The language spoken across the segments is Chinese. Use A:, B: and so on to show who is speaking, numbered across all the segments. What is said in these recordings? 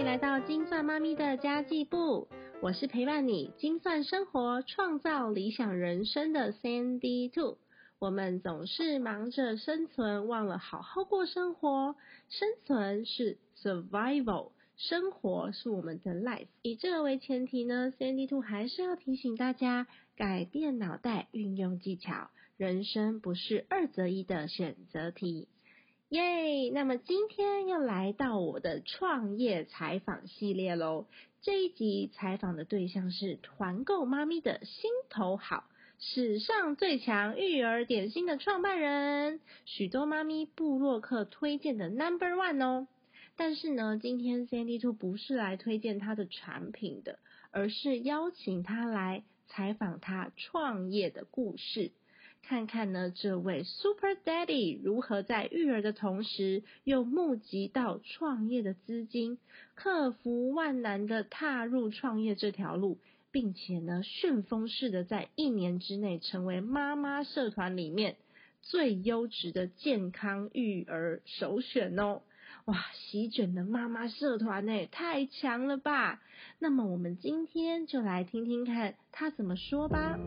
A: 迎来到金算妈咪的家计部，我是陪伴你精算生活、创造理想人生的 Sandy Two。我们总是忙着生存，忘了好好过生活。生存是 survival，生活是我们的 life。以这个为前提呢，Sandy Two 还是要提醒大家，改变脑袋，运用技巧，人生不是二择一的选择题。耶！那么今天又来到我的创业采访系列喽。这一集采访的对象是团购妈咪的心头好，史上最强育儿点心的创办人，许多妈咪布洛克推荐的 Number One 哦。但是呢，今天 Sandy 兔不是来推荐他的产品的，而是邀请他来采访他创业的故事。看看呢，这位 Super Daddy 如何在育儿的同时，又募集到创业的资金，克服万难的踏入创业这条路，并且呢，旋风式的在一年之内成为妈妈社团里面最优质的健康育儿首选哦！哇，席卷的妈妈社团呢，太强了吧！那么我们今天就来听听看他怎么说吧。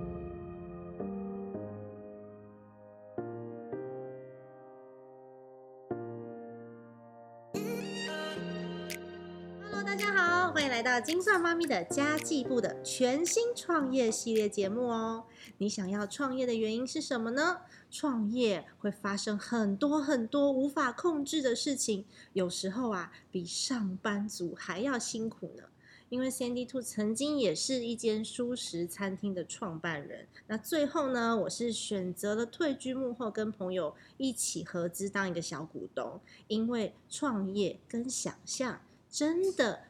A: 欢迎来到金算妈咪的家计部的全新创业系列节目哦。你想要创业的原因是什么呢？创业会发生很多很多无法控制的事情，有时候啊，比上班族还要辛苦呢。因为 Sandy Two 曾经也是一间舒食餐厅的创办人，那最后呢，我是选择了退居幕后，跟朋友一起合资当一个小股东，因为创业跟想象。真的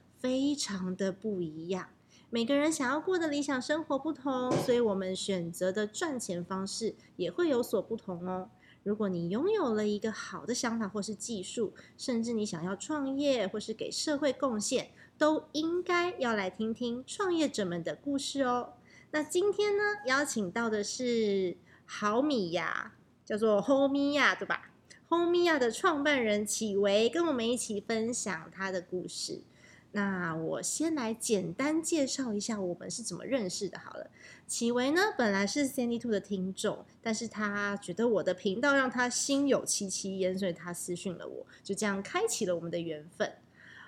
A: 非常的不一样，每个人想要过的理想生活不同，所以我们选择的赚钱方式也会有所不同哦。如果你拥有了一个好的想法或是技术，甚至你想要创业或是给社会贡献，都应该要来听听创业者们的故事哦。那今天呢，邀请到的是好米呀，叫做 h 米呀，对吧？欧米亚的创办人启维跟我们一起分享他的故事。那我先来简单介绍一下我们是怎么认识的。好了，启维呢本来是 Sandy Two 的听众，但是他觉得我的频道让他心有戚戚焉，所以他私讯了我，就这样开启了我们的缘分。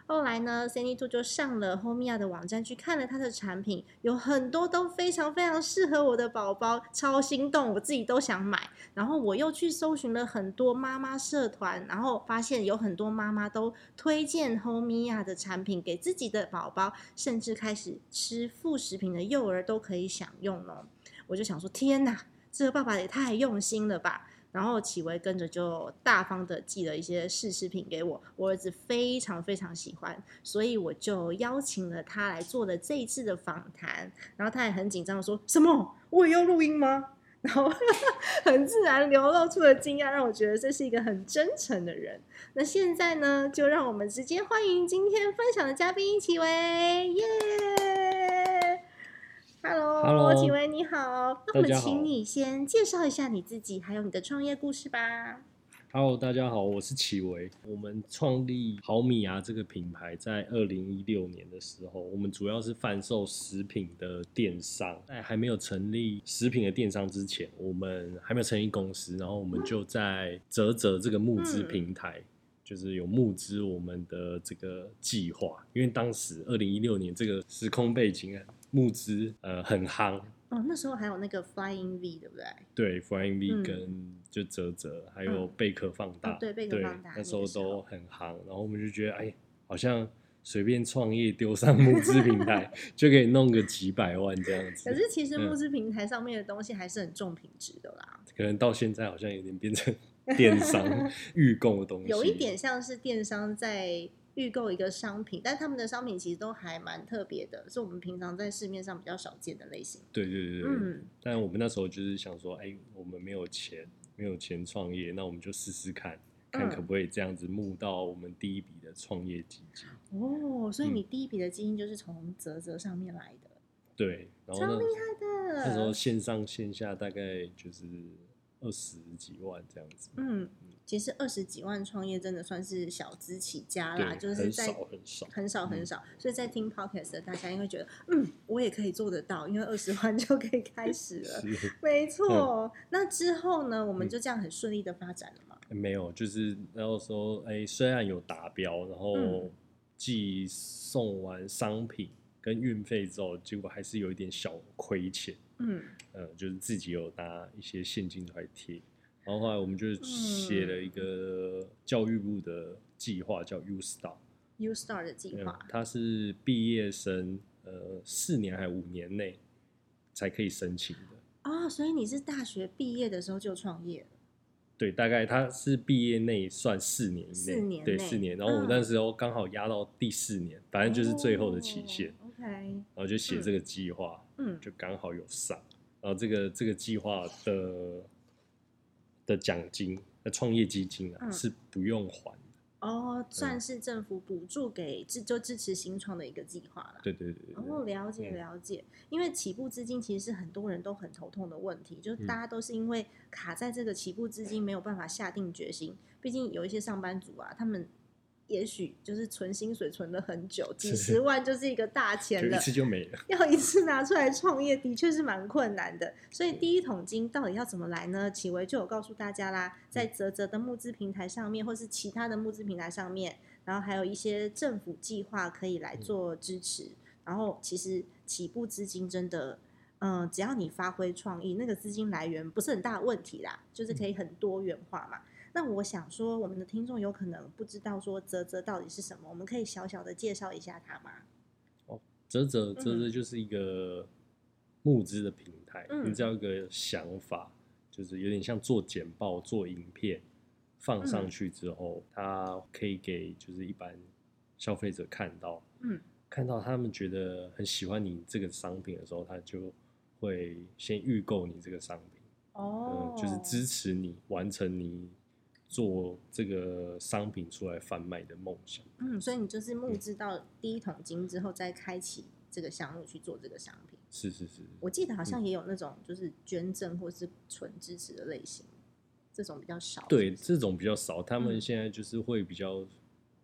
A: 后来呢，Sandy Two 就上了 Homeia 的网站去看了他的产品，有很多都非常非常适合我的宝宝，超心动，我自己都想买。然后我又去搜寻了很多妈妈社团，然后发现有很多妈妈都推荐 Homeia 的产品给自己的宝宝，甚至开始吃副食品的幼儿都可以享用哦。我就想说，天哪，这个爸爸也太用心了吧！然后启维跟着就大方的寄了一些试食品给我，我儿子非常非常喜欢，所以我就邀请了他来做了这一次的访谈。然后他也很紧张的说：“什么？我也要录音吗？” 然后 很自然流露出了惊讶，让我觉得这是一个很真诚的人。那现在呢，就让我们直接欢迎今天分享的嘉宾启维，耶！Hello，启维你好，那我们请你先介绍一下你自己，还有你的创业故事吧。
B: Hello，大家好，我是启维。我们创立好米啊这个品牌在二零一六年的时候，我们主要是贩售食品的电商。在还没有成立食品的电商之前，我们还没有成立公司，然后我们就在泽泽这个募资平台，就是有募资我们的这个计划。因为当时二零一六年这个时空背景啊。募资呃很夯
A: 哦，那时候还有那个 Flying V 对不对？
B: 对，Flying V 跟就泽泽还有贝壳放大，
A: 对贝壳放大，
B: 那时候都很夯。然后我们就觉得，哎，好像随便创业丢上募资平台 就可以弄个几百万这样子。
A: 可是其实募资平台上面的东西还是很重品质的啦。
B: 可能到现在好像有点变成电商 预购的东西，
A: 有一点像是电商在。预购一个商品，但他们的商品其实都还蛮特别的，是我们平常在市面上比较少见的类型。
B: 对对对对，嗯。但我们那时候就是想说，哎，我们没有钱，没有钱创业，那我们就试试看，看可不可以这样子募到我们第一笔的创业基金。
A: 哦，所以你第一笔的基金就是从泽泽上面来的。
B: 对，
A: 超厉害的。
B: 那时候线上线下大概就是二十几万这样子。嗯。
A: 其实二十几万创业真的算是小资起家啦，就是在
B: 少很少。
A: 很少很
B: 嗯
A: 少，所以在听 podcast 的大家应该觉得，嗯，我也可以做得到，因为二十万就可以开始了。
B: 是
A: 没错，那之后呢，我们
B: 嗯
A: 就这样很顺利的发展了嘛。
B: 没有，就是然后说，哎，虽然有达标，然后
A: 嗯
B: 寄送完商品跟运费之后，结果还是有一点小亏钱。
A: 嗯
B: 呃，就是自己有拿一些现金来贴，然后后来我们就写了一个教育部的计划，叫 U
A: Star，，U Star 的计
B: 嗯
A: 划，，
B: 它是毕业生呃四年还五年内才可以申请的。
A: 哦，所以你是大学毕业的时候就创业了，
B: 对，大概他是毕业内算四年
A: 四年
B: 对四年。然后我
A: 嗯。
B: 那时候刚好压到第四年，反正就是最后的期限，
A: 哦 OK，
B: 然后就写这个计划，
A: 嗯。
B: 就刚好有上。然后这个这个计划的的奖金，呃，创业基金啊、
A: 嗯
B: 是不用还的。
A: 哦，算是政府补助给支就支持新创的一个计划啦。
B: 对对对对对
A: 哦，了解
B: 嗯
A: 了解，因为起步资金其实是很多人都很头痛的问题，就是
B: 嗯
A: 大家都是因为卡在这个起步资金没有办法下定决心。毕竟有一些上班族啊，他们也许就是存薪水存了很久，几十万就是一个大钱了
B: 一，次就没了。
A: 要一次拿出来创业，的确是蛮困难的。所以第一桶金到底要怎么来呢？启维就有告诉大家啦，在泽泽的募资平台上面，或是其他的募资平台上面，然后还有一些政府计划可以来做支持。然后其实起步资金真的，嗯、只要你发挥创意，那个资金来源不是很大的问题啦，就是可以很多元化嘛。那我想说，我们的听众有可能不知道说泽泽到底是什么，我们可以小小的介绍一下它吗？
B: 哦泽泽
A: 嗯。
B: 泽泽就是一个募资的平台，
A: 嗯。
B: 你只要一个想法，就是有点像做简报、做影片，放上
A: 嗯。
B: 去之后，它可以给就是一般消费者看到，
A: 嗯，
B: 看到他们觉得很喜欢你这个商品的时候，他就会先预购你这个商品，
A: 哦
B: 嗯，就是支持你完成你做这个商品出来贩卖的梦想。
A: 嗯，所以你就是募资到第一桶金之后，再开启这个项目去做这个商品。
B: 是是是，
A: 我记得好像也有那种就是捐赠或是纯支持的类型，这种比较少。
B: 对，这种比较少，他们
A: 嗯
B: 现在就是会比较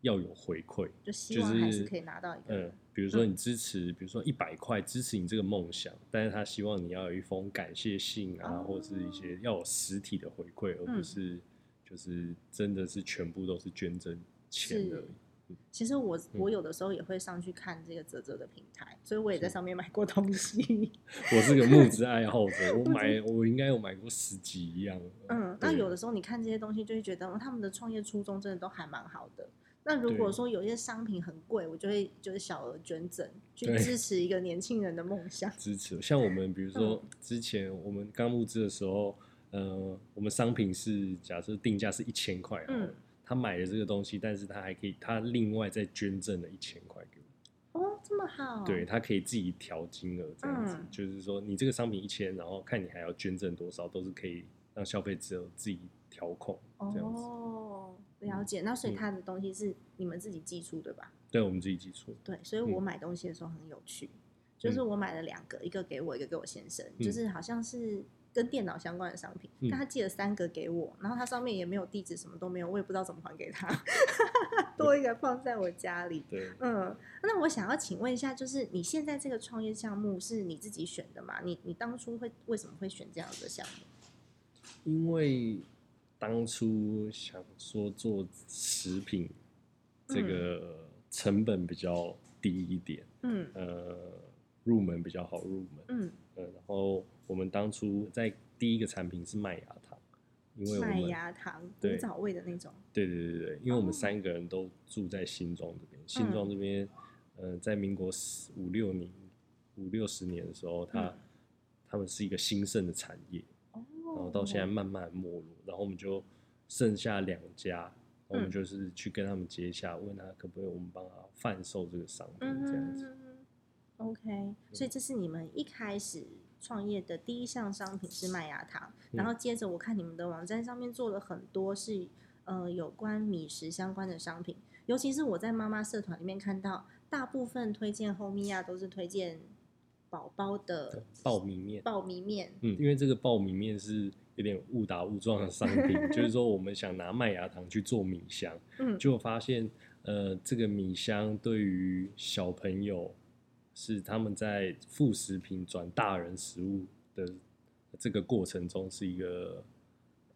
B: 要有回馈，
A: 就希望还是可以拿到一个。
B: 嗯，比如说你支持，比如说一百块支持你这个梦想，但是他希望你要有一封感谢信啊，
A: 哦
B: 或者是一些要有实体的回馈，而不
A: 嗯
B: 是就是真的是全部都是捐赠钱
A: 是
B: 而已。
A: 其实我我
B: 嗯
A: 有的时候也会上去看这个泽泽的平台，所以我也在上面买过东西。
B: 我是个募资爱好者，我 买我应该有买过十几一样。
A: 嗯，那有的时候你看这些东西，就会觉得、哦他们的创业初衷真的都还蛮好的。那如果说有一些商品很贵，我就会就是小额捐赠，去支持一个年轻人的梦想。
B: 支持。像我们比如说
A: 嗯
B: 之前我们刚募资的时候，呃，我们商品是假设定价是一千块，
A: 嗯，
B: 他买了这个东西，但是他还可以他另外再捐赠了一千块给我，
A: 哦，这么好。
B: 对，他可以自己调金额这样子，
A: 嗯
B: 就是说你这个商品一千，然后看你还要捐赠多少，都是可以让消费者自己调控这样子。
A: 哦，了解。那所以他的东西是你们自己寄出对吧？
B: 对，我们自己寄出。
A: 对，所以我
B: 嗯
A: 买东西的时候很有趣，就是我买了两个，一个给我，一个给我先生，
B: 嗯
A: 就是好像是跟电脑相关的商品，
B: 嗯
A: 但他寄了三个给我，然后他上面也没有地址，什么都没有，我也不知道怎么还给他，多一个放在我家里。
B: 对，
A: 嗯，那我想要请问一下，就是你现在这个创业项目是你自己选的吗？你你当初会为什么会选这样的项目？
B: 因为当初想说做食品，这个成本比较低一点，
A: 嗯
B: 呃，入门比较好入门。
A: 嗯，
B: 呃，然后我们当初在第一个产品是麦芽糖，因为我
A: 麦
B: 们
A: 芽糖，古
B: 对
A: 早味的那种。
B: 对对对对，因为我
A: 哦
B: 们三个人都住在新庄这边，新庄这边，呃，在民国十五六年、五六十年的时候，它、
A: 嗯
B: 他们是一个兴盛的产业，
A: 哦，
B: 然后到现在慢慢没落，然后我们就剩下两家，然后我们
A: 嗯
B: 就是去跟他们接洽，问他可不可以我们帮他贩售这个商品
A: 嗯
B: 这样子。
A: 嗯 OK，所以这是你们一开始创业的第一项商品是麦芽糖，
B: 嗯
A: 然后接着我看你们的网站上面做了很多是呃有关米食相关的商品，尤其是我在妈妈社团里面看到，大部分推荐后米亚都是推荐宝宝的
B: 爆米面，
A: 爆米面，
B: 嗯，因为这个爆米面是有有点误打误撞的商品，就是说我们想拿麦芽糖去做米香，
A: 嗯，
B: 结果发现呃这个米香对于小朋友是他们在副食品转大人食物的这个过程中是一个。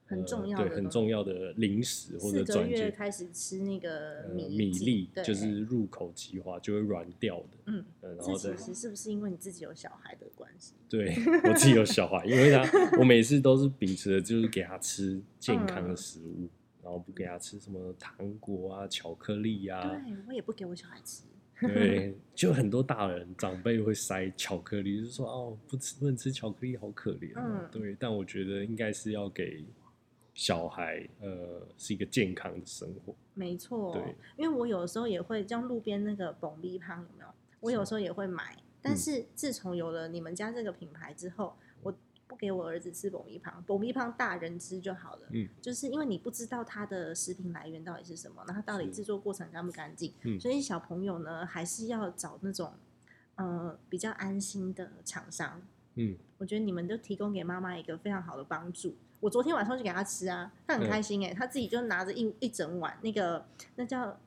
A: 很
B: 呃
A: 重要的
B: 对，很重要的零食或者转
A: 开始吃那个
B: 呃
A: 米
B: 米粒，就是入口即化，就会软掉的。
A: 嗯，
B: 呃，然后再
A: 其实是不是因为你自己有小孩的关系？
B: 对我自己有小孩，因为他我每次都是秉持的就是给他吃健康的
A: 嗯
B: 食物，然后不给他吃什么糖果啊、巧克力啊。
A: 对，我也不给我小孩吃。
B: 对，就很多大人长辈会塞巧克力，就说哦，不吃不能吃巧克力，好可怜、对，但我觉得应该是要给小孩，呃，是一个健康的生活。
A: 没错，
B: 对。
A: 因为我有的时候也会像路边那个蹦逼胖有没有？我有时候也会买，但
B: 嗯。
A: 是自从有了你们家这个品牌之后，我不给我儿子吃蹦逼胖，蹦逼胖大人吃就好了。
B: 嗯，
A: 就是因为你不知道它的食品来源到底是什么，然后它到底制作过程干不干净，
B: 嗯
A: 所以小朋友呢还是要找那种呃比较安心的厂商。
B: 嗯，
A: 我觉得你们都提供给妈妈一个非常好的帮助。我昨天晚上就给他吃啊，他很
B: 嗯
A: 开心哎、他自己就拿着一一整碗那个那叫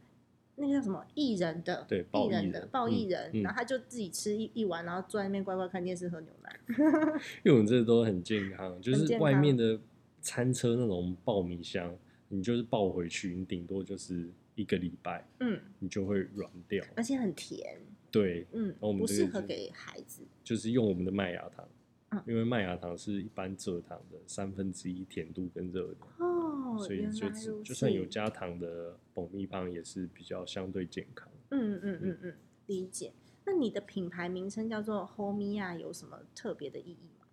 A: 那个叫什么薏仁的，
B: 对爆
A: 薏仁的爆薏仁，
B: 嗯
A: 然后他就自己吃一一碗，然后坐在那边乖乖看电视喝牛奶。
B: 因为我们这都很健康，就是外面的餐车那种爆米香，你就是抱回去，你顶多就是一个礼拜，
A: 嗯，
B: 你就会软掉。
A: 而且很甜，
B: 对，
A: 嗯，
B: 我们
A: 不适合给孩子。
B: 就是用我们的麦芽糖，
A: 嗯
B: 因为麦芽糖是一般蔗糖的三分之一甜度跟热量，
A: 哦，
B: 所以就就算有加糖的蜂蜜棒也是比较相对健康。
A: 嗯嗯嗯嗯，理解。那你的品牌名称叫做 Homia 有什么特别的意义吗？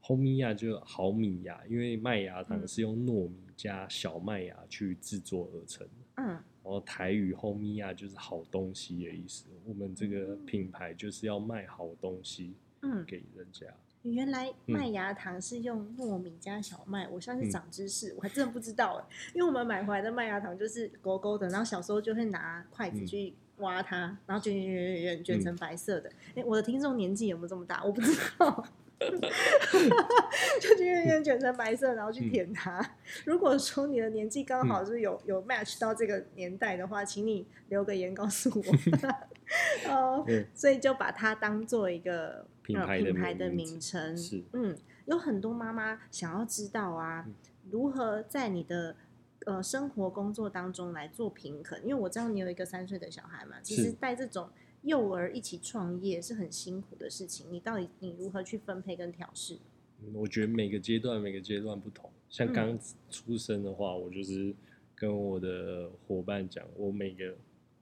B: 红米芽就毫米呀，因为麦芽糖
A: 嗯
B: 是用糯米加小麦芽去制作而成的。
A: 嗯，
B: 然后台语 “homia” 就是好东西的意思。我们这个品牌就是要卖好东西
A: 嗯，
B: 给人家。
A: 原来
B: 嗯
A: 麦芽糖是用糯米加小麦，我像是
B: 嗯
A: 长知识，我还真的不知道哎。因为我们买回来的麦芽糖就是勾勾的，然后小时候就会拿筷子
B: 嗯
A: 去挖它，然后卷卷卷卷卷卷成白色的。哎、我的听众年纪有没有这么大？我不知道。就卷卷卷卷成白色，然后去
B: 嗯
A: 舔它。如果说你的年纪刚好是有、有 match 到这个年代的话，请你留个言告诉我。哦，
B: 嗯，
A: 所以就把它当做一个呃
B: 品牌的
A: 品牌的
B: 名
A: 称。
B: 是
A: 嗯，有很多妈妈想要知道啊，
B: 嗯
A: 如何在你的呃生活工作当中来做平衡？因为我知道你有一个三岁的小孩嘛，其实带这种幼儿一起创业是很辛苦的事情。你到底你如何去分配跟调试？
B: 嗯我觉得每个阶段每个阶段不同。像
A: 嗯
B: 刚出生的话，我就是跟我的伙伴讲，我每个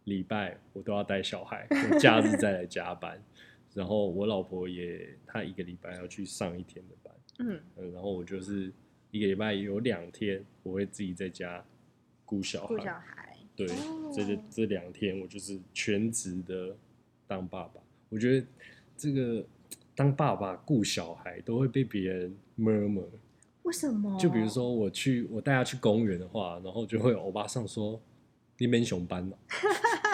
B: 礼拜我都要带小孩，我假日再来加班。然后我老婆也，她一个礼拜要去上一天的班。
A: 嗯，
B: 嗯，然后我就是一个礼拜有两天，我会自己在家顾小孩。
A: 顾小孩。
B: 对，
A: 哦
B: 这个这两天我就是全职的当爸爸。我觉得这个当爸爸顾小孩都会被别人 murmur。
A: 为什么？
B: 就比如说我去我带他去公园的话，然后就会有欧巴桑说：“你免熊班哦。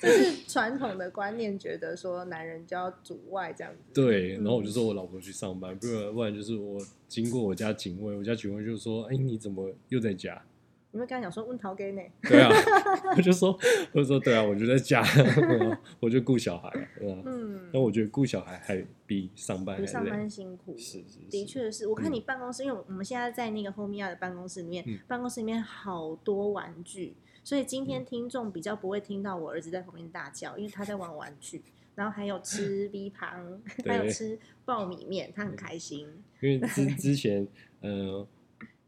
A: 这是传统的观念，觉得说男人就要主外这样子。
B: 对，然后我就
A: 嗯
B: 说我老婆去上班，不然不然就是我经过我家警卫，我家警卫就说：“哎，你怎么又在家？”
A: 你会跟他讲说问陶给呢？
B: 对啊，我就说，我就说对啊，我就在家，我就顾小孩，对啊。
A: 嗯，
B: 那我觉得顾小孩还比上班。
A: 比上班辛苦。
B: 是是是，
A: 的确是我看
B: 嗯
A: 你办公室，因为我们现在在那个后面的办公室里面，
B: 嗯
A: 办公室里面好多玩具，所以今
B: 嗯。
A: 天听众比较不会听到我儿子在旁边大叫，因为他在玩玩具，然后还有吃 B 旁，还有吃爆米面，他很开心。
B: 因为之。之前，呃，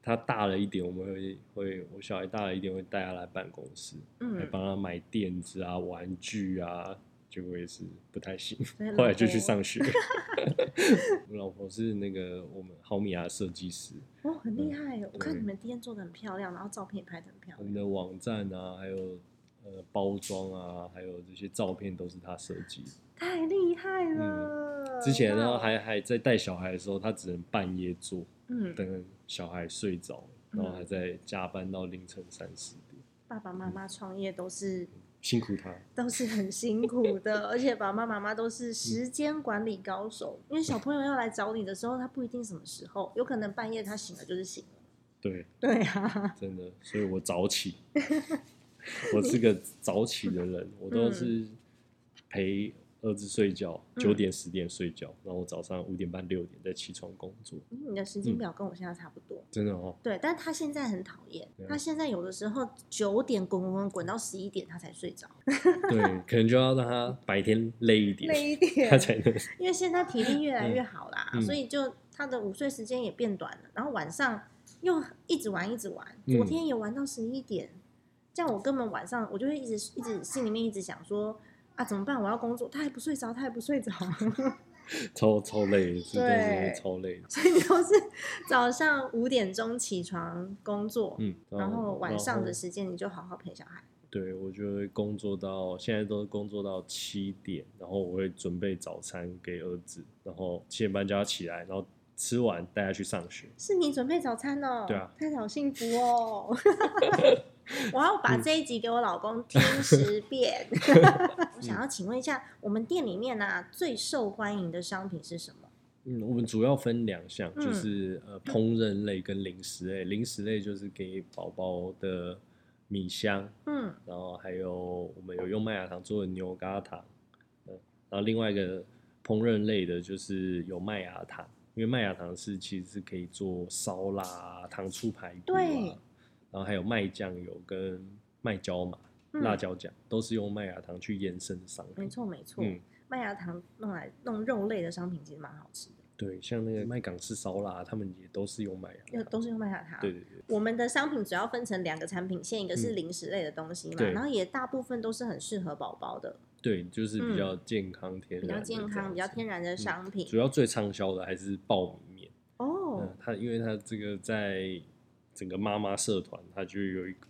B: 他大了一点，我们会会我小孩大了一点，会带他来办公室，来
A: 嗯，
B: 帮他买垫子啊、玩具啊，结果也是不太行 后来就去上学。我老婆是那个我们毫米亚设计师，
A: 哦，很厉害哦！我看你们店做的很漂亮，然后照片也拍的很漂亮
B: 我们。的网站啊，还有呃包装啊，还有这些照片都是他设计。
A: 太厉害了！
B: 嗯之前呢，还还在带小孩的时候，他只能半夜做，
A: 嗯，
B: 等小孩睡着，然后还在加班到凌晨三四点。
A: 爸爸妈妈创业都是
B: 辛苦他。
A: 都是很辛苦的，而且爸爸妈妈都是时间管理高手。因为小朋友要来找你的时候，他不一定什么时候，有可能半夜他醒了就是醒了。
B: 对，
A: 对啊，
B: 真的，所以我早起，我是个早起的人，我都
A: 嗯
B: 是陪儿子睡觉，九点十点睡觉，然后我早上五点半六点再起床工作，
A: 嗯你的时间表跟我现在差不多。
B: 真的哦，
A: 对，但他现在很讨厌
B: 啊，
A: 他现在有的时候九点滚滚滚滚到十一点他才睡着，
B: 对，可能就要让他白天累一点，
A: 累一点
B: 他才能
A: 因为现在体力越来越好啦，
B: 嗯
A: 所以就他的午睡时间也变短了，然后晚上又一直玩一直玩，
B: 嗯。
A: 昨天也玩到十一点，这样我根本晚上我就会一直一直心里面一直想说啊怎么办？我要工作，他还不睡着，他还不睡着，
B: 超超累，
A: 对
B: 是超累。
A: 所以你都是早上五点钟起床工作，
B: 嗯，
A: 然后晚上的时间你就好好陪小孩。
B: 对我就会工作到现在都是工作到七点，然后我会准备早餐给儿子，然后七点半就要起来，然后吃完带他去上学。
A: 是你准备早餐哦？
B: 对啊，
A: 太好幸福哦！我要把这一集给我老公听十遍。我想要请问一下，我们店里面呢、最受欢迎的商品是什么？
B: 嗯，我们主要分两项，
A: 嗯
B: 就是呃烹饪类跟零食类。零食类就是给宝宝的米香，
A: 嗯
B: 然后还有我们有用麦芽糖做的牛轧糖，嗯，然后另外一个烹饪类的就是有麦芽糖，因为麦芽糖是其实是可以做烧腊啊、糖醋排骨啊，
A: 对
B: 然后还有麦酱油跟麦椒麻、
A: 嗯
B: 辣椒酱，都是用麦芽糖去延伸的商
A: 没
B: 品。
A: 错没错，
B: 嗯，
A: 麦芽糖弄来弄肉类的商品其实蛮好吃的，
B: 对，像那个麦港式烧腊，他们也都是用麦芽
A: 都是用麦芽糖。
B: 对对对，
A: 我们的商品主要分成两个产品线，一个是
B: 嗯
A: 零食类的东西嘛，
B: 对
A: 然后也大部分都是很适合宝宝的，
B: 对，就是比较健康、天
A: 嗯比
B: 然、
A: 较健康、比较天。然的商品。
B: 主要最畅销的还是爆米面。
A: 哦
B: 嗯，，它因为它这个在整个妈妈社团，它就有一股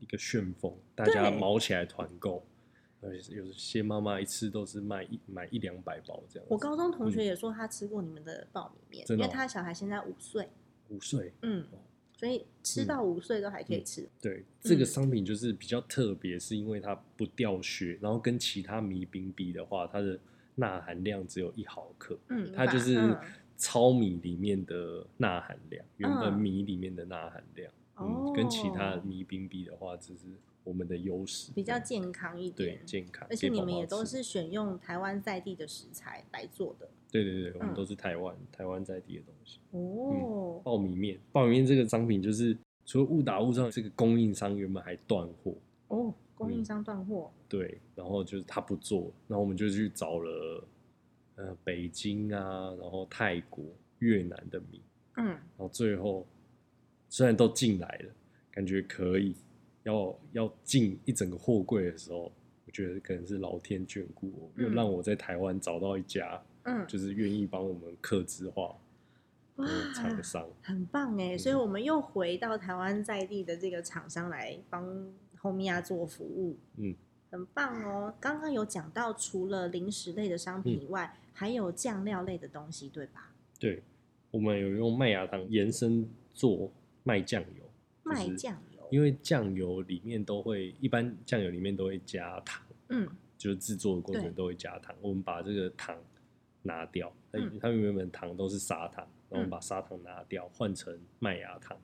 B: 一个旋风，大家
A: 对
B: 毛起来团购，而且有些妈妈一次都是卖一买一两百包这样子。
A: 我高中同学也说他吃过你们的爆米面，因为他小孩现在五岁，
B: 五岁，
A: 嗯，所以吃到五岁都还可以吃。
B: 对这个
A: 嗯
B: 商品就是比较特别，是因为它不掉血，然后跟其他米饼比的话，它的钠含量只有一毫克，
A: 嗯，
B: 它就是
A: 嗯
B: 糙米里面的钠含量，原本
A: 嗯
B: 米里面的钠含量。
A: 哦
B: 嗯，跟其他米饼比的话，这是我们的优势，
A: 比较健康一点
B: 对
A: 点，
B: 健康，
A: 而且你们也都是选用台湾在地的食材来做的
B: 对对对，我们
A: 嗯
B: 都是台湾台湾在地的东西。
A: 哦。
B: 爆米面，爆米面这个商品就是除了误打误撞，这个供应商原本还断货，
A: 哦，供
B: 嗯
A: 应商断货，
B: 对，然后就是他不做，然后我们就去找了呃北京啊，然后泰国、越南的米，
A: 嗯，
B: 然后最后虽然都进来了，感觉可以，要要进一整个货柜的时候，我觉得可能是老天眷顾我，又
A: 嗯
B: 让我在台湾找到一家，
A: 嗯
B: 就是愿意帮我们刻制化
A: 哇
B: 的厂商。
A: 很棒哎！
B: 嗯
A: 所以我们又回到台湾在地的这个厂商来帮后米亚做服务，
B: 嗯，
A: 很棒哦。刚刚有讲到，除了零食类的商品以外，还有酱料类的东西，对吧？
B: 对，我们有用麦芽糖延伸做麦酱油，
A: 卖
B: 就是
A: 酱油，
B: 因为酱油里面都会，一般酱油里面都会加糖。
A: 嗯
B: 就是制作的过程都会加糖，我们把这个糖拿掉，它
A: 嗯
B: 它们原本糖都是砂糖，然后我们
A: 嗯
B: 把砂糖拿掉，换成麦芽糖，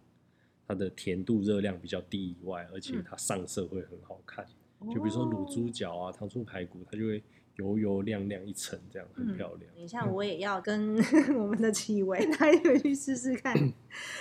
B: 它的甜度热量比较低以外，而且
A: 嗯
B: 它上色会很好看。就比如说卤猪
A: 哦
B: 脚啊、糖醋排骨，它就会油油亮亮一层，这样很
A: 嗯
B: 漂亮。
A: 等一下，我也要跟 我们的启维带回去试试看，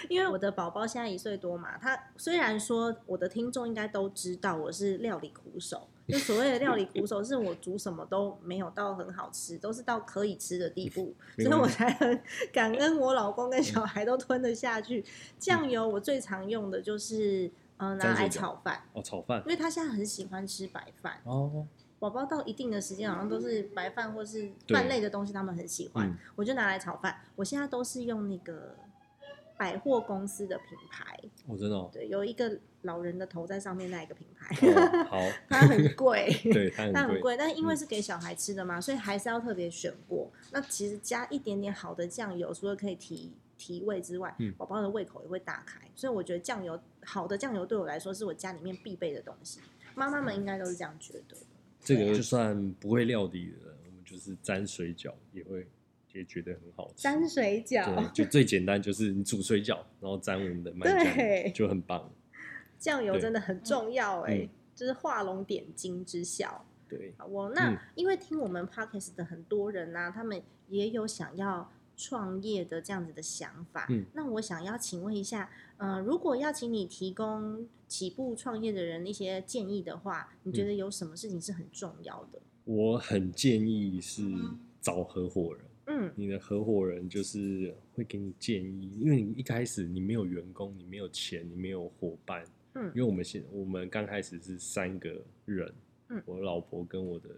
A: 因为我的宝宝现在一岁多嘛。他虽然说我的听众应该都知道我是料理苦手，就所谓的料理苦手，是我煮什么都没有到很好吃，都是到可以吃的地步，所以我才很 感恩我老公跟小孩都吞得下去。酱油我最常用的就是嗯拿来炒饭，
B: 哦，炒饭
A: 因为他现在很喜欢吃白饭。
B: 哦，
A: 宝宝到一定的时间，好像都是白饭或是
B: 对
A: 饭类的东西，他们很喜欢，
B: 嗯
A: 我就拿来炒饭。我现在都是用那个百货公司的品牌，
B: 我、真的哦，
A: 对，有一个老人的头在上面那一个品牌，
B: 哦 好，
A: 它很贵，
B: 对，它很贵，
A: 但是因为是给小孩吃的嘛，所以还是要特别选过。那其实加一点点好的酱油，除了可以提提味之外
B: 嗯，
A: 宝宝的胃口也会大开。所以我觉得酱油好的酱油对我来说是我家里面必备的东西。妈妈们应该都是这样觉得。
B: 这个就算不会料理的，我们就是沾水饺也会也觉得很好吃。
A: 沾水
B: 对，
A: 饺，
B: 就最简单就是你煮水饺，然后沾我们的 麦
A: 对
B: 酱，就很棒。
A: 酱油真的很重要哎、
B: 嗯
A: 就是画龙点睛之效。
B: 对，
A: 好哦，那、
B: 嗯
A: 因为听我们 podcast 的很多人呢、他们也有想要创业的这样子的想法。
B: 嗯
A: 那我想要请问一下，呃，如果要请你提供起步创业的人一些建议的话，你
B: 嗯
A: 觉得有什么事情是很重要的？
B: 我很建议是找合伙人。
A: 嗯
B: 你的合伙人就是会给你建议，因为你一开始你没有员工，你没有钱，你没有伙伴。
A: 嗯
B: 因为我们现我们刚开始是三个人，
A: 嗯
B: 我老婆跟我的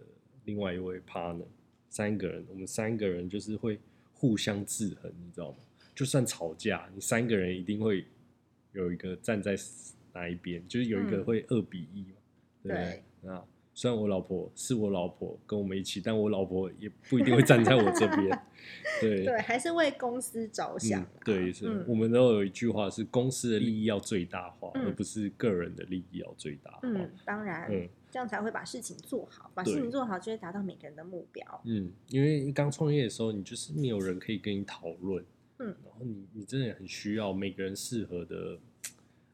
B: 另外一位 partner 三个人，我们三个人就是会互相制衡，你知道吗？就算吵架，你三个人一定会有一个站在哪一边，就是有一个
A: 嗯
B: 会二比一嘛，对不对？那虽然我老婆是我老婆跟我们一起，但我老婆也不一定会站在我这边，对
A: 对，还是为公司着想、
B: 对，是、
A: 嗯
B: 我们都有一句话是公司的利益要最大化，
A: 嗯
B: 而不是个人的利益要最大化。
A: 嗯，当然，
B: 嗯
A: 这样才会把事情做好，把事情做好就会达到每个人的目标。
B: 嗯，因为刚创业的时候，你就是没有人可以跟你讨论，
A: 嗯。
B: 然后你你真的很需要每个人适合的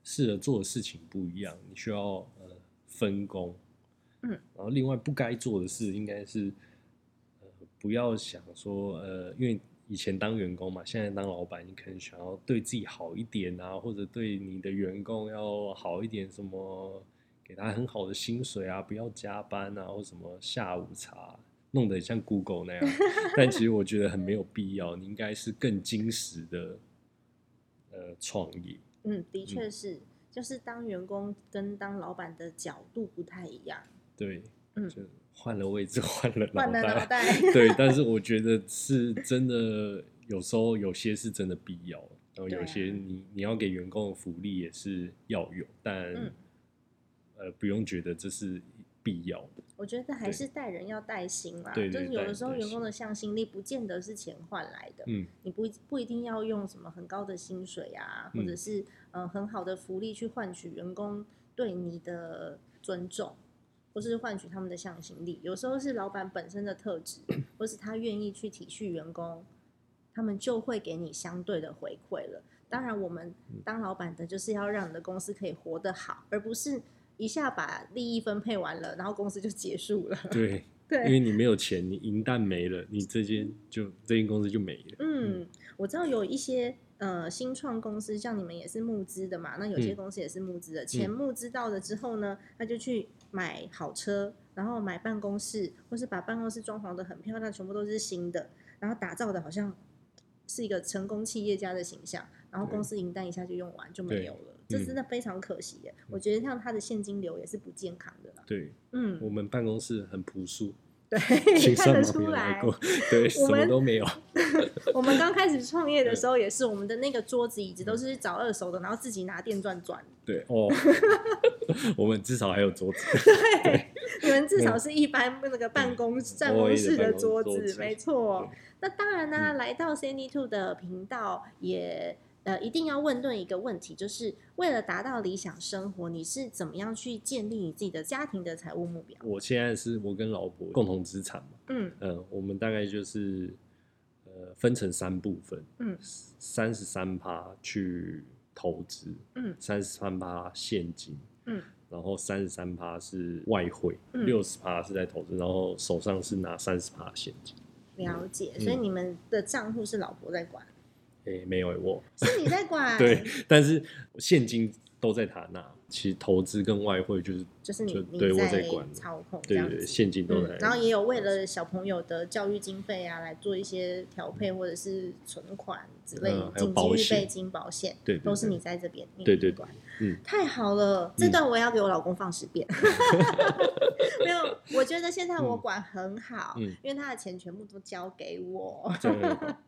B: 适合做的事情不一样，你需要呃分工，
A: 嗯，
B: 然后另外不该做的事应该是呃不要想说呃，因为以前当员工嘛，现在当老板，你可能想要对自己好一点啊，或者对你的员工要好一点，什么给他很好的薪水啊，不要加班啊，或什么下午茶，弄得像 Google 那样。但其实我觉得很没有必要，你应该是更精实的呃创业。
A: 嗯，的确是，就是当员工跟当老板的角度不太一样，
B: 对，
A: 嗯
B: 就换了位置，换 了
A: 换了脑袋
B: 对，但是我觉得是真的，有时候有些是真的必要，然后有些你你要给员工的福利也是要有，但、
A: 嗯
B: 呃不用觉得这是必要的。
A: 我觉得还是带人要带心啦，
B: 对对
A: 就是有的时候员工的向心力不见得是钱换来的，
B: 嗯，
A: 你不不一定要用什么很高的薪水啊，
B: 嗯
A: 或者是呃很好的福利去换取员工对你的尊重，或是换取他们的向心力。有时候是老板本身的特质，或是他愿意去体恤员工，他们就会给你相对的回馈了。当然，我们
B: 嗯
A: 当老板的就是要让你的公司可以活得好，而不是一下把利益分配完了，然后公司就结束了。
B: 对，
A: 对，
B: 因为你没有钱，你银弹没了，你这间就这间公司就没了。
A: 嗯，我知道有一些呃新创公司，像你们也是募资的嘛，那有些
B: 嗯
A: 公司也是募资的，钱
B: 嗯
A: 募资到了之后呢，他就去买好车，然后买办公室，或是把办公室装潢的很漂亮，全部都是新的，然后打造的好像是一个成功企业家的形象，然后公司银弹一下就用完就没有了，这
B: 嗯
A: 真的非常可惜耶。我觉得像他的现金流也是不健康的啦。
B: 对，
A: 嗯，
B: 我们办公室很朴素，
A: 对，看得出来
B: 对，什么都没有。
A: 我们刚开始创业的时候也是，我们的那个桌子椅子都是找二手的，然后自己拿电钻转。
B: 对哦，我们至少还有桌子。
A: 对，你们至少是一般那个办公办公室的桌子，没错。那当然呢，
B: 嗯
A: 来到 Sandy Two 的频道也。呃，一定要问对一个问题，就是为了达到理想生活，你是怎么样去建立你自己的家庭的财务目标？
B: 我现在是我跟老婆共同资产嘛，
A: 嗯
B: 嗯，我们大概就是呃分成三部分，
A: 嗯
B: 三十三趴去投资，
A: 嗯
B: 三十三趴现金，
A: 嗯，
B: 然后三十三趴是外汇，
A: 嗯
B: 六十趴是在投资，然后手上是拿三十趴现金。
A: 了解。
B: 嗯
A: 所以你们的账户是老婆在管，
B: 诶，没有我，
A: 是你在管？
B: 对，，但是现金都在他那。其实投资跟外汇就是
A: 就是你
B: 对我在管
A: 操控
B: 对对对，现金都在、
A: 嗯，然后也有为了小朋友的教育经费啊，来做一些调配或者是存款之类
B: 嗯还有
A: 紧急
B: 保险
A: 预备金、保险，
B: 对
A: 都是你在这边
B: 对对
A: 管。
B: 嗯，
A: 太好了，这段我也要给我老公放十遍。没有，我觉得现在我管很好，
B: 嗯
A: 因为他的钱全部都交给我，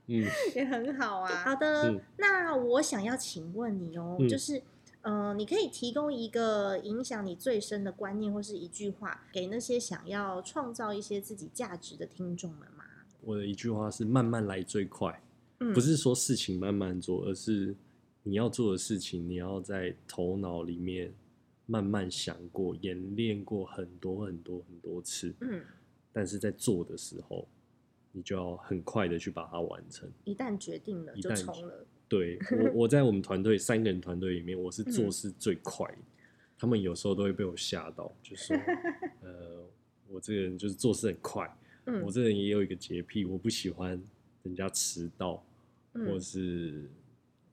B: 嗯，
A: 也很好啊。好的，
B: 嗯
A: 那我想要请问你哦，
B: 嗯
A: 就是。呃，你可以提供一个影响你最深的观念，或是一句话，给那些想要创造一些自己价值的听众们吗？
B: 我的一句话是慢慢来最快。
A: 嗯，
B: 不是说事情慢慢做，而是你要做的事情，你要在头脑里面慢慢想过、演练过很多很多很多次，
A: 嗯，
B: 但是在做的时候，你就要很快的去把它完成。
A: 一旦决定了就
B: 一旦
A: 冲了，
B: 对我，我在我们团队三个人团队里面，我是做
A: 嗯。
B: 事最快的。他们有时候都会被我吓到，就说：“呃，我这个人就是做事很快，
A: 嗯。
B: 我这个人也有一个洁癖，我不喜欢人家迟到，或
A: 嗯
B: 是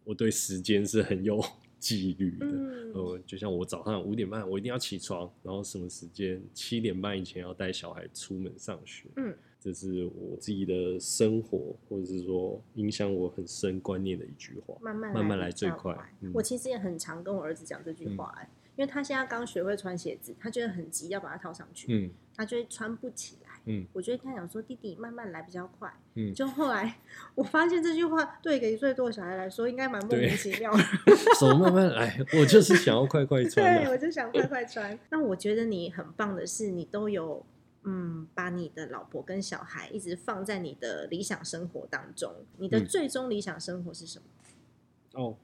B: 我对时间是很有 纪律的。
A: 嗯
B: 呃，就像我早上五点半我一定要起床，然后什么时间七点半以前要带小孩出门上学。
A: 嗯，
B: 这是我自己的生活，或者是说影响我很深观念的一句话。
A: 慢慢
B: 慢慢
A: 来
B: 最快嗯
A: 我其实也很常跟我儿子讲这句话、哎、因为他现在刚学会穿鞋子，他觉得很急要把它套上去，
B: 嗯
A: 他就会穿不起来。
B: 嗯
A: 我就会跟他讲说：“弟弟，慢慢来比较快。”
B: 嗯，
A: 就后来我发现这句话对一个一岁多的小孩来说，应该蛮莫名其妙的。
B: 手慢慢来，我就是想要快快穿
A: 对，我就想快快穿。那我觉得你很棒的是，你都有嗯，把你的老婆跟小孩一直放在你的理想生活当中。你的
B: 嗯
A: 最终理想生活是什么？
B: 哦，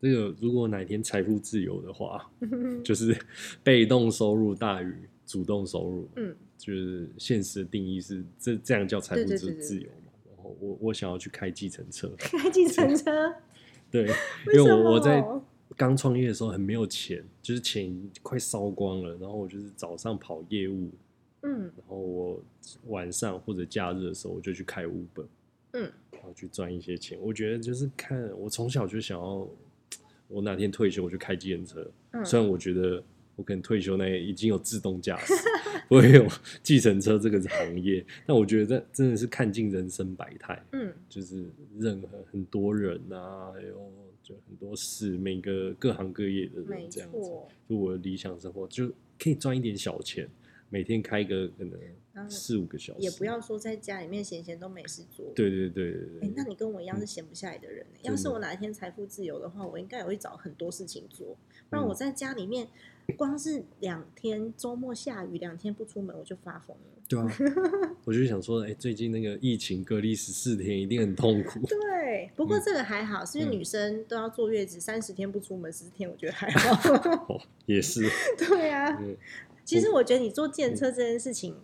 B: 这个如果哪天财富自由的话，就是被动收入大于主动收入。
A: 嗯
B: 就是现实的定义是这这样叫财富自自由嘛。然后我我想要去开计程车，
A: 开计程车？
B: 对，因为我我在
A: 么
B: 刚创业的时候很没有钱，就是钱快烧光了，然后我就是早上跑业务，
A: 嗯
B: 然后我晚上或者假日的时候我就去开 Uber，
A: 嗯
B: 然后去赚一些钱。我觉得就是看我从小就想要，我哪天退休我就开计程车。
A: 嗯，
B: 虽然我觉得我可能退休那已经有自动驾驶，不会有计程车这个行业，但我觉得这真的是看尽人生百态，
A: 嗯
B: 就是任何很多人啊，还有就很多事，每个各行各业的人这样子。
A: 错。
B: 就我的理想生活，就可以赚一点小钱，每天开个可能四五个小时，
A: 也不要说在家里面闲闲都没事做。
B: 对对对对
A: 哎、
B: 对，
A: 那你跟我一样是闲不下来的人、要是我哪一天财富自由的话，我应该也会找很多事情做。不然
B: 嗯
A: 我在家里面，光是两天周末下雨，两天不出门我就发疯了。
B: 对啊，我就想说，哎、最近那个疫情隔离十四天，一定很痛苦。
A: 对，不过
B: 嗯。
A: 这个还好，是因为
B: 嗯。
A: 女生都要坐月子，三十天不出门，十四天我觉得还好。
B: 哦，也是，
A: 对啊，
B: 嗯
A: 其实我觉得你坐电车这件事情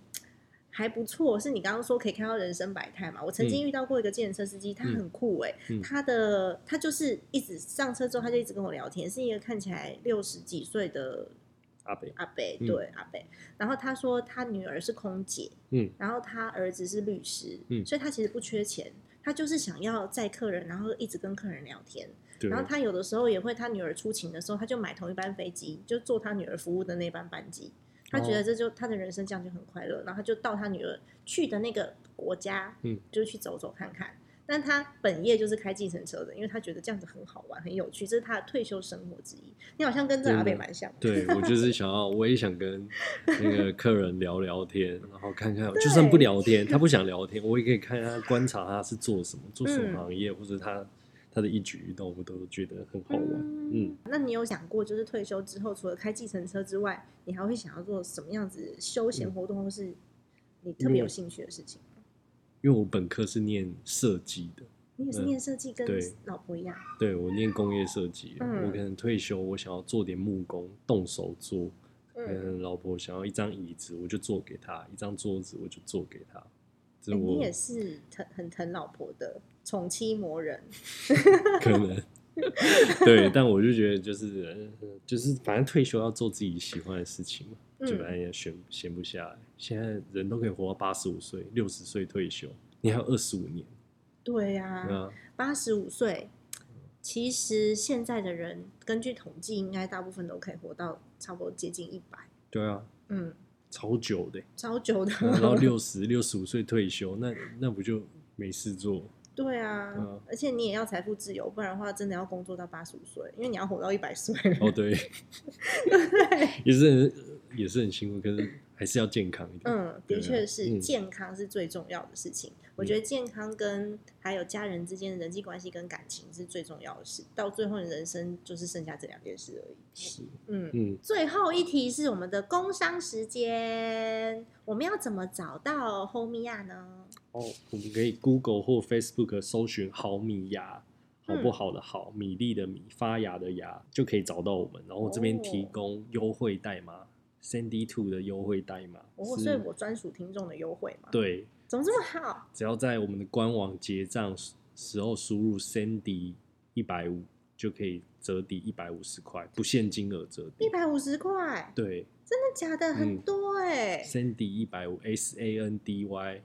A: 还不错，是你刚刚说可以看到人生百态嘛。我曾经遇到过一个电车司机，他很酷哎、
B: 嗯
A: 他的他就是一直上车之后，他就一直跟我聊天，是一个看起来六十几岁的
B: 阿北，
A: 阿伯，
B: 嗯
A: 对、阿伯。然后他说他女儿是空姐，
B: 嗯
A: 然后他儿子是律师，
B: 嗯
A: 所以他其实不缺钱，他就是想要载客人，然后一直跟客人聊天。然后他有的时候也会，他女儿出勤的时候，他就买同一班飞机，就坐他女儿服务的那班班机。他觉得
B: 哦
A: 这就他的人生这样就很快乐，然后他就到他女儿去的那个国家，
B: 嗯，
A: 就去走走看看。但他本业就是开计程车的，因为他觉得这样子很好玩、很有趣，这是他的退休生活之一。你好像跟这阿北蛮像的，
B: 对我就是想要，我也想跟那个客人聊聊天，然后看看，就算不聊天，他不想聊天，我也可以看他观察他是做什么，做什么
A: 嗯
B: 行业，或者他他的一举一动，我都觉得很好玩。嗯，
A: 那你有想过，就是退休之后，除了开计程车之外，你还会想要做什么样子休闲活动，或是你特别有兴趣的事情？
B: 因为我本科是念设计的，
A: 你也是
B: 嗯
A: 念设计，跟老婆一样，
B: 对我念工业设计，
A: 嗯
B: 我可能退休，我想要做点木工，动手做。
A: 嗯，
B: 老婆想要一张椅子，我就做给她；一张桌子，我就做给她。
A: 你也是疼很疼老婆的宠妻魔人，
B: 可能。对，但我就觉得就是呃就是反正退休要做自己喜欢的事情嘛，就
A: 嗯。
B: 反正也闲闲不下来。现在人都可以活到八十五岁、六十岁退休，你还有二十五年，
A: 对呀、
B: 啊，
A: 八十五岁，其实现在的人根据统计，应该大部分都可以活到差不多接近一百，
B: 对啊，
A: 嗯，
B: 超久的欸，
A: 超久的，
B: 然后六 十六十五岁退休，那那不就没事做？
A: 对啊，
B: 嗯
A: 而且你也要财富自由，不然的话，真的要工作到八十五岁，因为你要活到一百岁。
B: 哦，对，也是很也是很辛苦，可是还是要健康一点。
A: 嗯，
B: 对啊
A: 的确是，
B: 嗯
A: 健康是最重要的事情。我觉得健康跟还有家人之间的人际关系跟感情是最重要的事。到最后，你人生就是剩下这两件事而已。
B: 是，
A: 嗯，
B: 嗯，
A: 最后一题是我们的工商时间，我们要怎么找到 Homia 呢？
B: 哦，我们可以 Google 或 Facebook 搜寻好米芽，好不好的好，米粒的米，发芽的芽，就可以找到我们。然后这边提
A: 哦
B: 供优惠代码，Sandy Two 的优惠代码，
A: 哦，
B: 是
A: 所以我专属听众的优惠嘛？，
B: 对，
A: 怎么这么好？
B: 只要在我们的官网结账时时候输入 Sandy 一百五，就可以折抵一百五十块，不限金额折抵。
A: 一百五十块，
B: 对
A: 真的假的？很
B: 嗯
A: 多哎、
B: ，Sandy 一百五，S A N D Y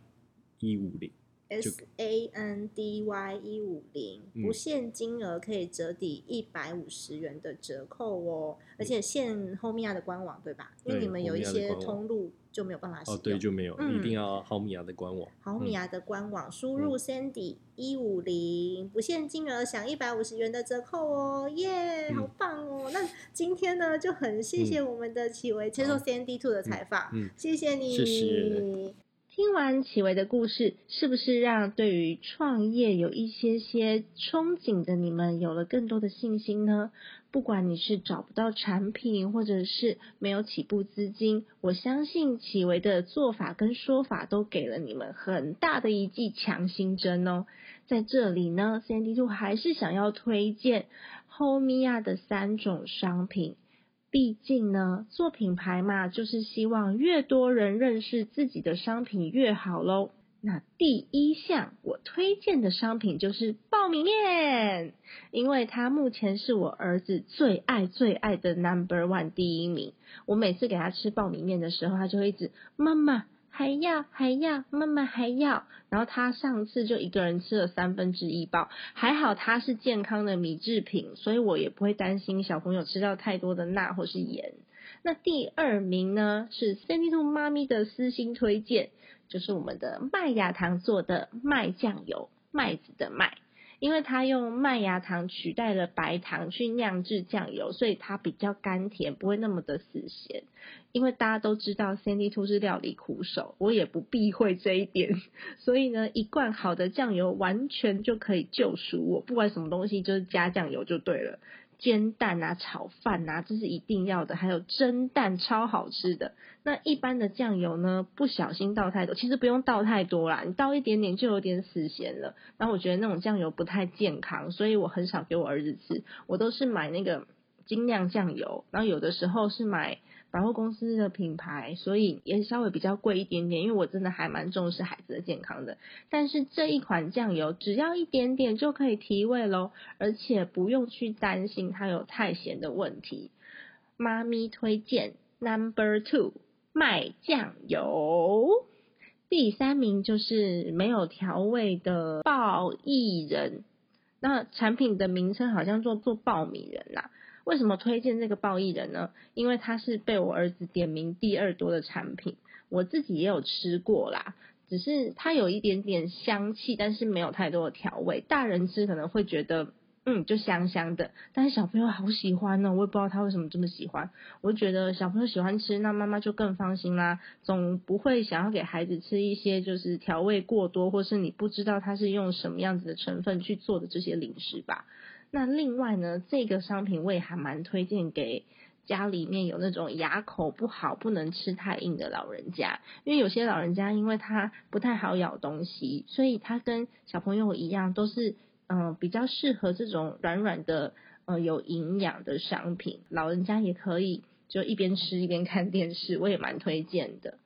B: 一五零
A: ，S A N D Y 一五零，
B: 嗯
A: 不限金额可以折抵一百五十元的折扣哦，而且限后面亚的官网对吧？因为你们有一些通路就没有办法使用。
B: 哦，对，就没有，
A: 嗯
B: 一定要浩米亚的官网。
A: 好米亚的官网输入 Sandy 一五零，不限金额，享一百五十元的折扣哦，耶、
B: 嗯
A: 好棒哦！那今天呢，就很谢谢我们的启维接受
B: 好
A: Sandy Two 的采访，
B: 嗯，
A: 谢谢你。
B: 谢谢
A: 听完启维的故事，是不是让对于创业有一些些憧憬的你们有了更多的信心呢？不管你是找不到产品，或者是没有起步资金，我相信启维的做法跟说法都给了你们很大的一剂强心针哦。在这里呢，Sandy Two 还是想要推荐 Homia 的三种商品。毕竟呢，做品牌嘛，就是希望越多人认识自己的商品越好喽。那第一项我推荐的商品就是爆米面，因为它目前是我儿子最爱最爱的 Number One 第一名。我每次给他吃爆米面的时候，他就会一直妈妈还要还要，妈妈还要。然后他上次就一个人吃了三分之一包，还好它是健康的米制品，所以我也不会担心小朋友吃到太多的钠或是盐。那第二名呢是 Sandy Two 妈咪的私心推荐，就是我们的麦芽糖做的麦酱油，麦子的麦。因为它用麦芽糖取代了白糖去酿制酱油，所以它比较甘甜，不会那么的死咸。因为大家都知道 Sandy Two 是料理苦手，我也不避讳这一点，所以呢，一罐好的酱油完全就可以救赎我，不管什么东西就是加酱油就对了。煎蛋啊、炒饭啊，这是一定要的。还有蒸蛋，超好吃的。那一般的酱油呢，不小心倒太多，其实不用倒太多啦，你倒一点点就有点死咸了。然后我觉得那种酱油不太健康，所以我很少给我儿子吃，我都是买那个精酿酱油，然后有的时候是买百货公司的品牌，所以也稍微比较贵一点点，因为我真的还蛮重视孩子的健康的。但是这一款酱油只要一点点就可以提味喽，而且不用去担心它有太咸的问题。妈咪推荐 Number Two 麦酱油，第三名就是没有调味的爆薏仁。那产品的名称好像做做爆米仁啦、为什么推荐这个爆薏仁呢？因为它是被我儿子点名第二多的产品，我自己也有吃过啦。只是它有一点点香气，但是没有太多的调味。大人吃可能会觉得，嗯，就香香的，但是小朋友好喜欢哦，我也不知道他为什么这么喜欢。我觉得小朋友喜欢吃，那妈妈就更放心啦，总不会想要给孩子吃一些就是调味过多，或是你不知道它是用什么样子的成分去做的这些零食吧。那另外呢，这个商品我也还蛮推荐给家里面有那种牙口不好、不能吃太硬的老人家，因为有些老人家因为他不太好咬东西，所以他跟小朋友一样都是嗯、比较适合这种软软的呃有营养的商品，老人家也可以就一边吃一边看电视，我也蛮推荐的。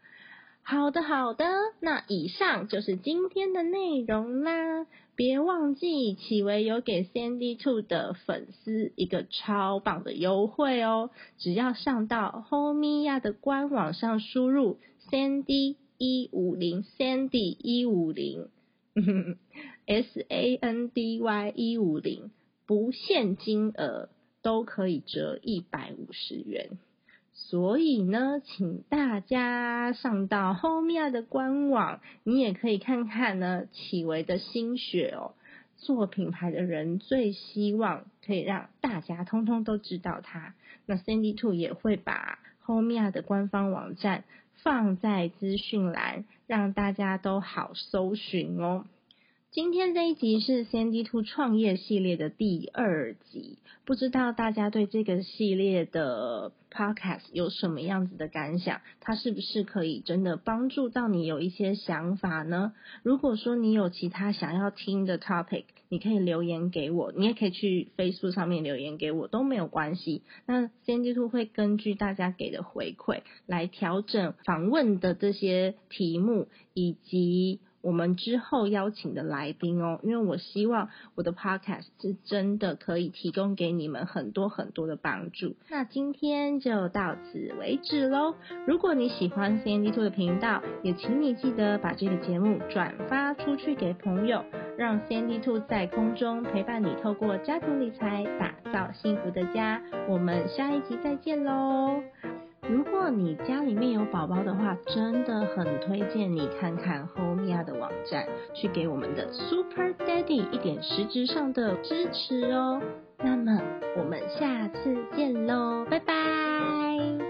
A: 好的，好的，那以上就是今天的内容啦。别忘记启维有给 Sandy Two 的粉丝一个超棒的优惠哦！只要上到 Homeia 的官网上输入 Sandy 一五零 Sandy 一五零 S A N D Y 一五零，不限金额都可以折一百五十元。所以呢，请大家上到 Homia 的官网，你也可以看看呢启维的心血哦。做品牌的人最希望可以让大家通通都知道它。那 Sandy Two 也会把 Homia 的官方网站放在资讯栏，让大家都好搜寻哦。今天这一集是 CND Two 创业系列的第二集，不知道大家对这个系列的 Podcast 有什么样子的感想？它是不是可以真的帮助到你有一些想法呢？如果说你有其他想要听的 topic，你可以留言给我，你也可以去 Facebook 上面留言给我，都没有关系。那 CND Two 会根据大家给的回馈来调整访问的这些题目以及。我们之后邀请的来宾哦，因为我希望我的 podcast 是真的可以提供给你们很多很多的帮助。那今天就到此为止喽。如果你喜欢 CND Two 的频道，也请你记得把这个节目转发出去给朋友，让 CND Two 在空中陪伴你，透过家庭理财打造幸福的家。我们下一集再见喽。如果你家里面有宝宝的话，真的很推荐你看看 Homea 的网站，去给我们的 Super Daddy 一点实质上的支持哦。那么我们下次见喽，拜拜。